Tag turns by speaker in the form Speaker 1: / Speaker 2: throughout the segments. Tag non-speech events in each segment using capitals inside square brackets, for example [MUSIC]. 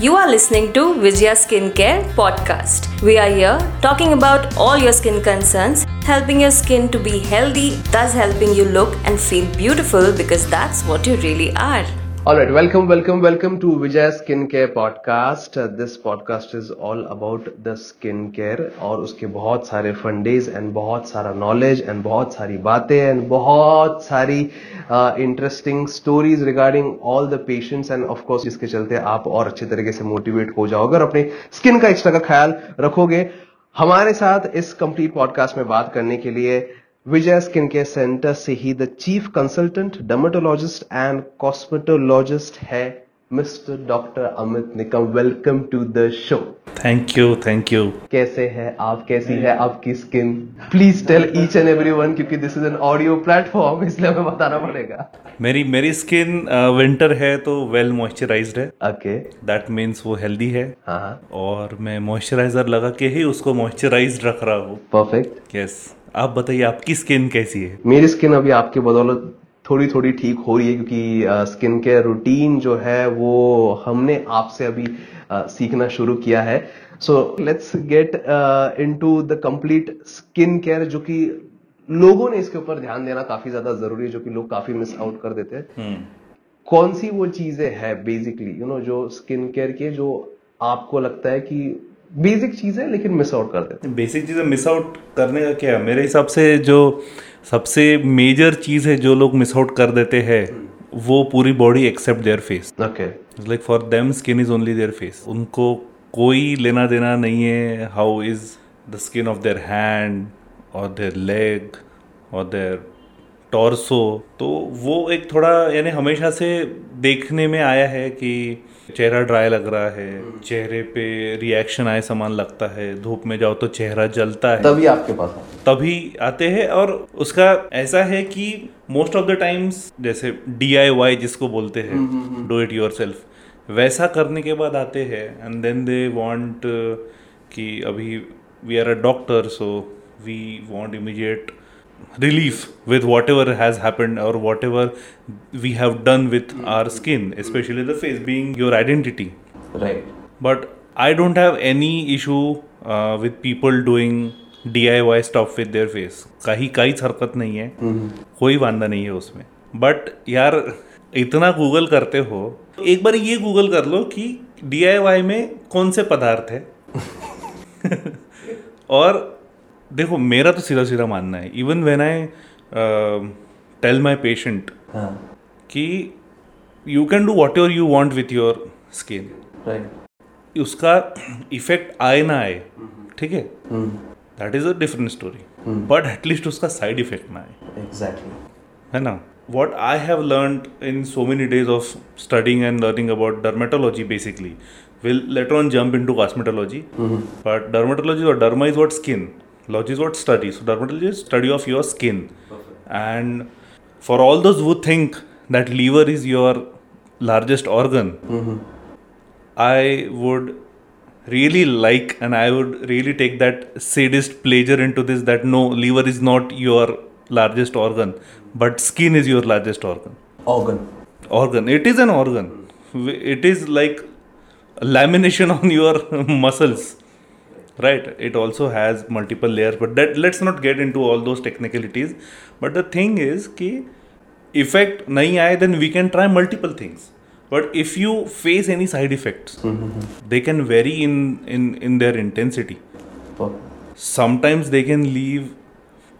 Speaker 1: You are listening to Vijaya Skincare Podcast. We are here talking about all your skin concerns, helping your skin to be healthy, thus helping you look and feel beautiful because that's what you really are.
Speaker 2: All right, welcome, welcome, welcome to Vijay Skincare Podcast. This podcast is all about the skincare और उसके बहुत सारे फंडेज and बहुत सारा knowledge and बहुत सारी बातें and बहुत सारी interesting stories regarding all the patients and of course जिसके चलते आप और अच्छे तरीके से मोटिवेट हो जाओगे और अपने स्किन का एक्स्ट्रा का ख्याल रखोगे हमारे साथ इस कंप्लीट पॉडकास्ट में बात करने के लिए विजय स्किन केयर सेंटर से ही the chief consultant dermatologist and cosmetologist है mister doctor Amit Nikam welcome to the show
Speaker 3: thank you thank you
Speaker 2: कैसे है आप? कैसी है आपकी skin please tell each and every one क्योंकि this is an audio platform इसलिए हमें बताना पड़ेगा।
Speaker 3: मेरी मेरी स्किन विंटर है तो वेल मॉइस्चराइज्ड है।
Speaker 2: ओके
Speaker 3: दैट मीन्स वो हेल्दी है।
Speaker 2: हाँ हाँ।
Speaker 3: और मैं मॉइस्चराइजर लगा के ही उसको मॉइस्चराइज रख रहा हूँ।
Speaker 2: परफेक्ट
Speaker 3: यस आप बताइए आपकी स्किन कैसी है?
Speaker 2: मेरी स्किन अभी आपके बदौलत थोड़ी थोड़ी ठीक हो रही है क्योंकि स्किन केयर रूटीन जो है वो हमने आपसे अभी अ, सीखना शुरू किया है। So let's get into the complete skin care जो कि लोगों ने इसके ऊपर ध्यान देना काफ़ी ज़्यादा ज़रूरी है जो कि लोग काफ़ी मिस आउट कर देते हैं।
Speaker 3: हम्म।
Speaker 2: कौन सी वो चीज़ें है बेसिकली यू नो जो स्किन केयर के जो आपको लगता है कि बेसिक चीज़ें लेकिन मिस आउट कर देते
Speaker 3: बेसिक चीज़ें मिस आउट करने का क्या है? मेरे हिसाब से जो सबसे मेजर चीज़ है जो लोग मिस आउट कर देते हैं वो पूरी body except their face
Speaker 2: okay
Speaker 3: like for them skin is only their face उनको कोई लेना देना नहीं है how is the skin of their hand और देयर लेग और देयर टॉर्सो तो वो एक थोड़ा यानी हमेशा से देखने में आया है कि चेहरा ड्राई लग रहा है चेहरे पे रिएक्शन आए सामान लगता है धूप में जाओ तो चेहरा जलता है।
Speaker 2: तभी आपके पास
Speaker 3: तभी आते हैं और उसका ऐसा है कि मोस्ट ऑफ़ द टाइम्स जैसे डी जिसको बोलते हैं डू इट योर सेल्फ वैसा करने के बाद आते हैं एंड देन दे वांट कि अभी we are a doctor so we want immediate relief with whatever has happened or whatever we have done with our skin especially the face being your identity
Speaker 2: right
Speaker 3: but I don't have any issue uh, with people doing DIY stuff with their face. कहीं काहीच हरकत नहीं है कोई वांदा नहीं है उसमें बट यार इतना गूगल करते हो एक बार ये गूगल कर लो कि DIY में कौन से पदार्थ है और देखो मेरा तो सीधा सीधा मानना है। Even when I tell my patient कि you can do whatever you want with your skin उसका इफ़ेक्ट आए ना आए हम्म। ठीक है? That is a different story but at least उसका साइड इफ़ेक्ट ना आए।
Speaker 2: एग्जैक्टली
Speaker 3: है ना? What I have learn in so many days of studying and learning about dermatology basically will later on jump into cosmetology but dermatology और derma is what skin Dermatology is what study. So dermatology is study of your skin. Perfect. And for all those who think that liver is your largest organ, mm-hmm. I would really like and I would really take that sadist pleasure into this that no, liver is not your largest organ, but skin is your largest organ.
Speaker 2: Organ.
Speaker 3: Organ. It is an organ. Mm. It is like lamination [LAUGHS] on your muscles right it also has multiple layers but that let's not get into all those technicalities. But the thing is ki effect nahi aaye then we can try multiple things. But if you face any side effects mm-hmm. they can vary in in in their intensity. Oh. sometimes they can leave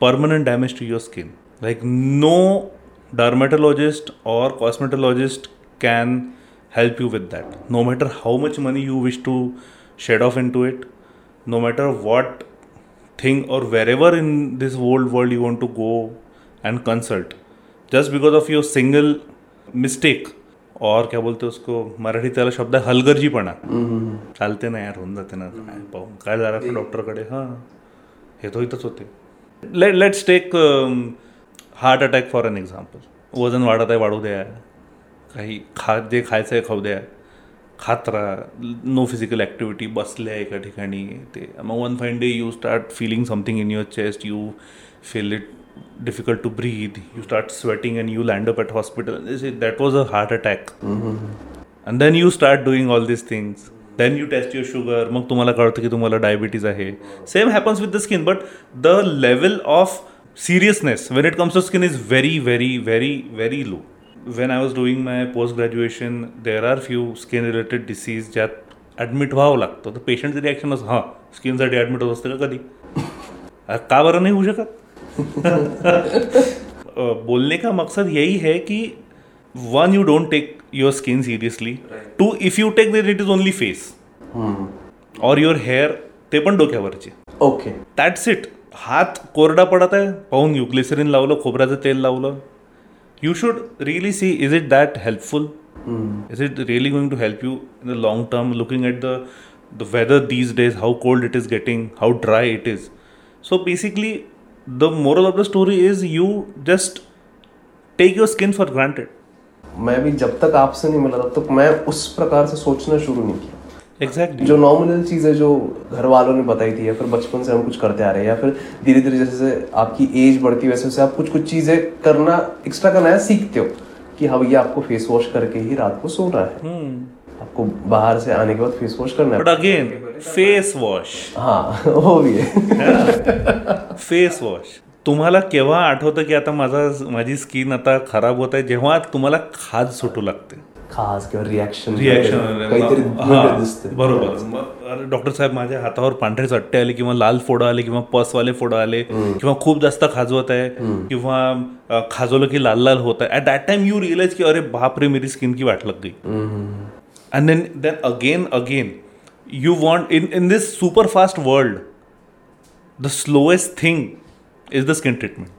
Speaker 3: permanent damage to your skin. Like no dermatologist or cosmetologist can help you with that. No matter how much money you wish to shed off into it no matter what thing or wherever in this whole world you want to go and consult just because of your single mistake और क्या बोलते उसको मराठी त्याला शब्द आहे हलगर्जीपणा. चालते ना यार होऊन जाते ना. काय पाहून काय झालं डॉक्टरकडे हाँ. हे तो इथंच होते. Let let's take heart attack for an example वज़न वाढत आहे वाढू द्या. काही खा जे खायचं आहे खाऊ द्या. खात राहा नो फ़िज़िकल ॲक्टिव्हिटी बसल्या एका ठिकाणी ते मग one fine day you start feeling something in your chest you feel it difficult to breathe you start sweating and you land up at hospital they was a heart a heart attack. And then you start doing all this things then you test your sugar मग तुम्हाला कळतं की तुम्हाला diabetes आहे. Same happens with the skin but the level of seriousness when it comes to skin is very very very very low when I was doing my post graduation there are few skin related disease ज्यात admit व्हावं लागतं. तर पेशंटचं reaction असं हाँ स्किनसाठी admit होत असतं का कधी? [LAUGHS] का बरं नाही होऊ शकत? [LAUGHS] अ, बोलने का मकसद यही है कि when you don't take your skin seriously too if you take that it is only face और युअर हेअर ते पण डोक्यावरचे.
Speaker 2: ओके
Speaker 3: दॅट्स इट हात कोरडा पडत आहे पाहून घेऊ ग्लिसरीन लावलं खोबऱ्याचं तेल लावलं. You should really see is it that helpful is it really going to help you in the long term looking at the the weather these days how cold it is getting how dry it is so basically the moral of the story is you just take your skin for granted
Speaker 2: मैं भी जब तक आपसे नहीं मिला तब तक मैं उस प्रकार से सोचना शुरू नहीं किया।
Speaker 3: एग्जैक्टली
Speaker 2: जो नॉर्मल चीज़ है जो घर वालों ने बताई थी या फिर बचपन से हम कुछ करते आ रहे हैं या फिर धीरे धीरे जैसे जैसे आपकी एज बढ़ती है वैसे वैसे आप कुछ कुछ चीज़ें करना एक्स्ट्रा करना है सीखते हो कि हाँ भैया आपको फेस वॉश करके ही रात को सोना है। आपको बाहर से आने के बाद फेस वॉश करना
Speaker 3: बट
Speaker 2: है
Speaker 3: अगेन फेस वॉश
Speaker 2: हाँ [LAUGHS] वो भी है। [LAUGHS]
Speaker 3: फेस वॉश तुम्हाला केव्हा आठवतं की आता माझा माझी स्किन आता खराब होत आहे जेव्हा तुम्हाला खाज सुटू लागते?
Speaker 2: खास किंवा रिॲक्शन
Speaker 3: रिॲक्शन
Speaker 2: काहीतरी
Speaker 3: बरोबर. डॉक्टर साहेब माझ्या हातावर पांढरे चट्टे आले किंवा लाल फोडं आले किंवा पसवाले फोडं आले किंवा खूप जास्त खाजवत आहे किंवा अ, खाजवलं की लाल लाल होत आहे. At that time you realize की अरे बाप रे मेरी स्किन की वाट लग गई. and then then again again you want in in this super fast world the slowest thing is the skin treatment.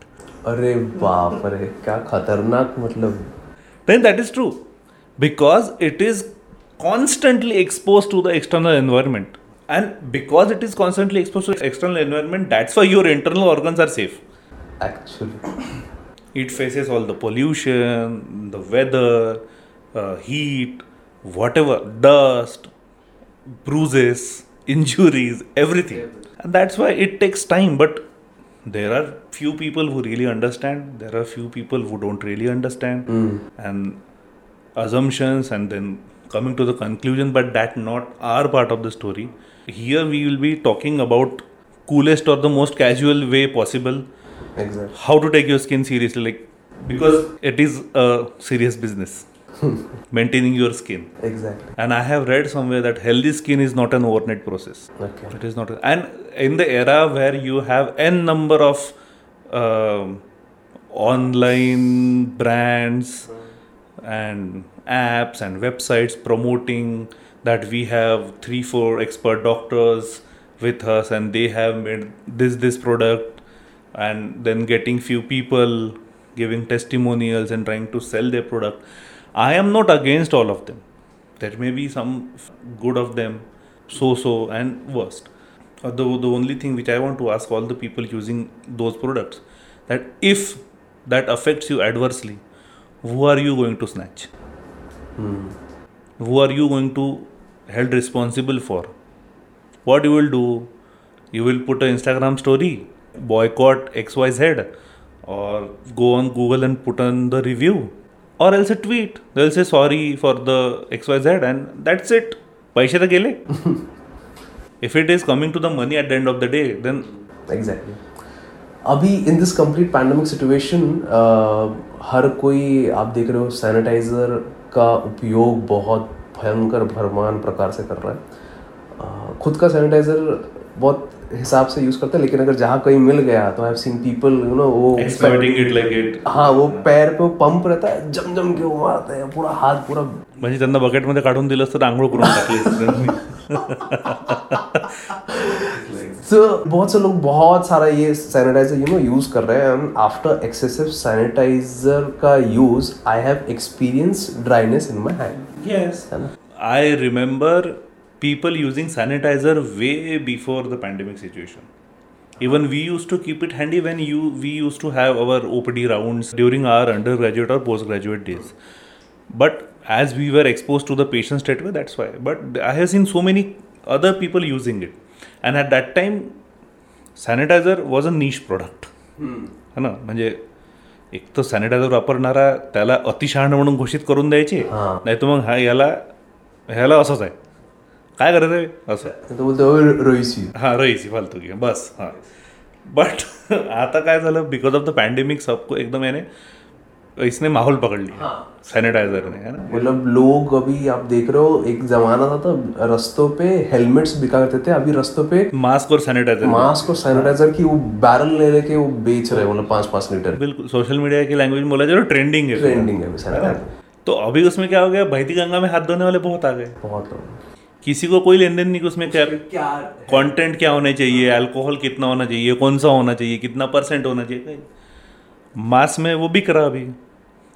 Speaker 2: अरे बाप रे क्या खतरनाक मतलब.
Speaker 3: Then that is true. because it is constantly exposed to the external environment. And because it is constantly exposed to external environment that's why your internal organs are safe.
Speaker 2: Actually.
Speaker 3: It faces all the pollution the weather uh, heat whatever dust bruises [LAUGHS] injuries everything. And that's why it takes time but there are few people who really understand there are few people who don't really understand. Mm. and assumptions and then coming to the conclusion, but that not our part of the story. Here we will be talking about coolest or the most casual way possible.
Speaker 2: Exactly.
Speaker 3: How to take your skin seriously, like because it is a serious business. [LAUGHS] maintaining your skin
Speaker 2: exactly
Speaker 3: and i have read somewhere that healthy skin is not an overnight process
Speaker 2: okay
Speaker 3: it is not and in the era where you have n number of uh, online brands mm and apps and websites promoting that we have three four expert doctors with us and they have made this this product and then getting few people giving testimonials and trying to sell their product. I am not against all of them. There may be some good of them so so and worst. Uh, the, the only thing which i want to ask all the people using those products that if that affects you adversely who are you going to snatch Hmm. who are you going to held responsible for what you will do you will put an instagram story boycott xyz or go on google and put on the review or else a tweet they'll say sorry for the xyz and that's it पैसे तर गेले if it is coming to the money at the end of the day then
Speaker 2: exactly अभी in this complete pandemic situation हर कोई आप देख रहे हो sanitiser का उपयोग बहुत भयंकर भरमान प्रकार से कर रहा है। अह, खुद का सैनिटाइजर बहुत हिसाब से यूज़ करते हैं लेकिन अगर जहाँ कहीं मिल गया तो I have seen people you know वो
Speaker 3: it like it.
Speaker 2: हाँ वो पैर पे पंप रहता है जम जम के वो मारते हैं पूरा हाथ पूरा
Speaker 3: म्हणजे त्यांना बकेटमध्ये काढून दिलं असतं तर आंघोळ करून टाकली [LAUGHS] [LAUGHS]
Speaker 2: तो बहुत से लोग बहुत सारा ये सैनिटाइजर यू नो यूज़ कर रहे हैं। आफ्टर एक्सेसिव सैनिटाइजर का use I have experience dryness in my hand
Speaker 3: yes
Speaker 2: I remember
Speaker 3: people using sanitizer way before the pandemic situation even we used to keep it handy when you we used to have our OPD round during our under graduate और post graduate days but as we were expose to the patient state way that's why but I have seen so many other people using it And at that time, sanitizer was a niche product. है ना? म्हणजे एक तर sanitiser वापरणारा त्याला अतिशहाणा म्हणून घोषित करून द्यायचे. नाही तर मग हा याला ह्याला असंच आहे. काय करत आहे? असं.
Speaker 2: तो बोलतो "ओय, रोहिशी
Speaker 3: हाँ रईसी फालतू की बस हाँ. बट [LAUGHS] आता काय झालं? बिकॉज ऑफ द पॅन्डेमिक सबको एकदम याने इसने माहौल पकड़ लिया। सैनिटाइजर ने है ना?
Speaker 2: मतलब लोग अभी आप देख रहे हो एक जमाना था तो रस्तों पे हेलमेट्स बिका करते थे अभी रस्तों पे
Speaker 3: मास्क और सैनिटाइजर।
Speaker 2: मास्क और सैनिटाइजर की वो बैरल ले लेके वो बेच रहे हैं मतलब पाँच पाँच लीटर।
Speaker 3: बिल्कुल सोशल मीडिया की लैंग्वेज में बोला जाए ट्रेंडिंग है।
Speaker 2: ट्रेंडिंग है सैनिटाइजर।
Speaker 3: तो अभी उसमें क्या हो गया भैती गंगा में हाथ धोने वाले बहुत आ गए।
Speaker 2: बहुत
Speaker 3: किसी को कोई लेन देन नहीं कि उसमें क्या
Speaker 2: क्या
Speaker 3: कंटेंट क्या होना चाहिए अल्कोहल कितना होना चाहिए कौन सा होना चाहिए कितना परसेंट होना चाहिए। मास में वो बिक रहा अभी।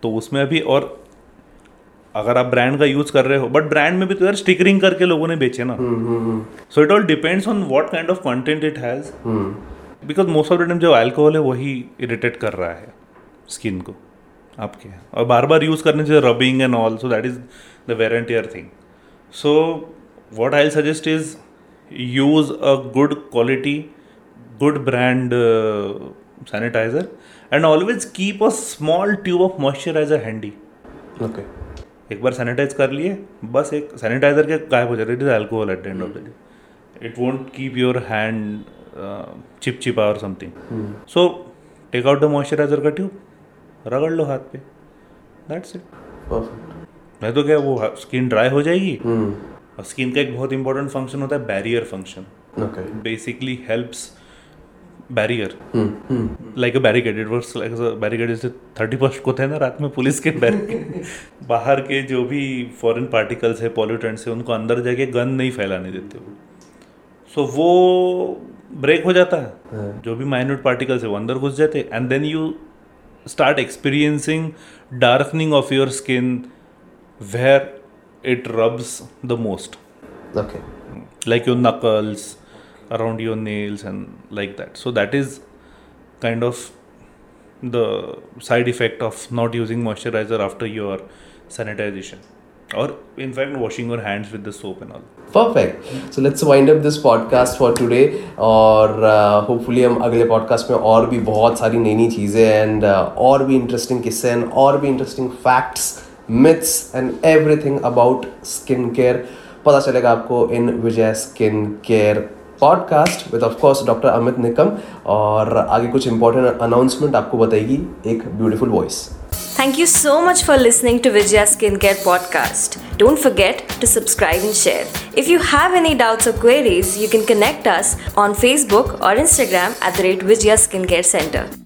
Speaker 3: तो उसमें अभी और अगर आप ब्रांड का यूज़ कर रहे हो बट ब्रांड में भी तो यार स्टिकरिंग करके लोगों ने बेचे ना। So it all depends on what kind of content it has because most of the time जो एल्कोहल है वही इरिटेट कर रहा है स्किन को आपके। और बार बार यूज़ करने से rubbing and all so that is the वेरेंटियर thing so what I suggest is use a good quality good uh, sanitizer and always keep a small tube of moisturizer handy.
Speaker 2: Okay
Speaker 3: एक बार sanitise कर लिए बस एक sanitiser के गायब हो जाते it is alcohol at the end of the day it won't keep your hand chip चिपा और something so take out the moisturizer का ट्यूब रगड़ लो हाथ पे. दैट्स इट
Speaker 2: परफेक्ट
Speaker 3: नहीं तो क्या वो स्किन ड्राई हो जाएगी?
Speaker 2: हम्म
Speaker 3: और स्किन का एक बहुत इंपॉर्टेंट फ़ंक्शन होता है barrier function
Speaker 2: basically
Speaker 3: basically helps barrier.
Speaker 2: Hmm hmm
Speaker 3: like a barricade it works like a barricade जैसे थर्टी फ़र्स्ट को थे ना रात में पुलिस के बैरिकेड [LAUGHS] बाहर के जो भी फॉरेन पार्टिकल्स है पॉल्यूटेंट्स है उनको अंदर जाके गन नहीं फैलाने देते वो। सो so, वो ब्रेक हो जाता है। जो भी माइन्यूट पार्टिकल्स है वो अंदर घुस जाते and then you start experiencing darkening of your skin where it rubs the most
Speaker 2: okay
Speaker 3: like your knuckles around your nails and like that so that is kind of the side effect of not using moisturizer after your sanitization or in fact washing your hands with the soap and all
Speaker 2: perfect so let's wind up this podcast for today और hopefully हम अगले podcast में और भी बहुत सारी नई नई चीज़ें एंड और भी इंटरेस्टिंग किस्से एंड और भी interesting facts myths and everything about skin care पता चलेगा आपको in Vijay skin care podcast with of course doctor Amit Nikam और आगे कुछ इंपॉर्टेंट अनाउंसमेंट आपको बताएगी एक beautiful voice
Speaker 1: thank you so much for listening to Vijaya skin care podcast don't forget to subscribe and share if you have any doubts और queries you can connect us on Facebook और Instagram at the rate Vijaya skin care centre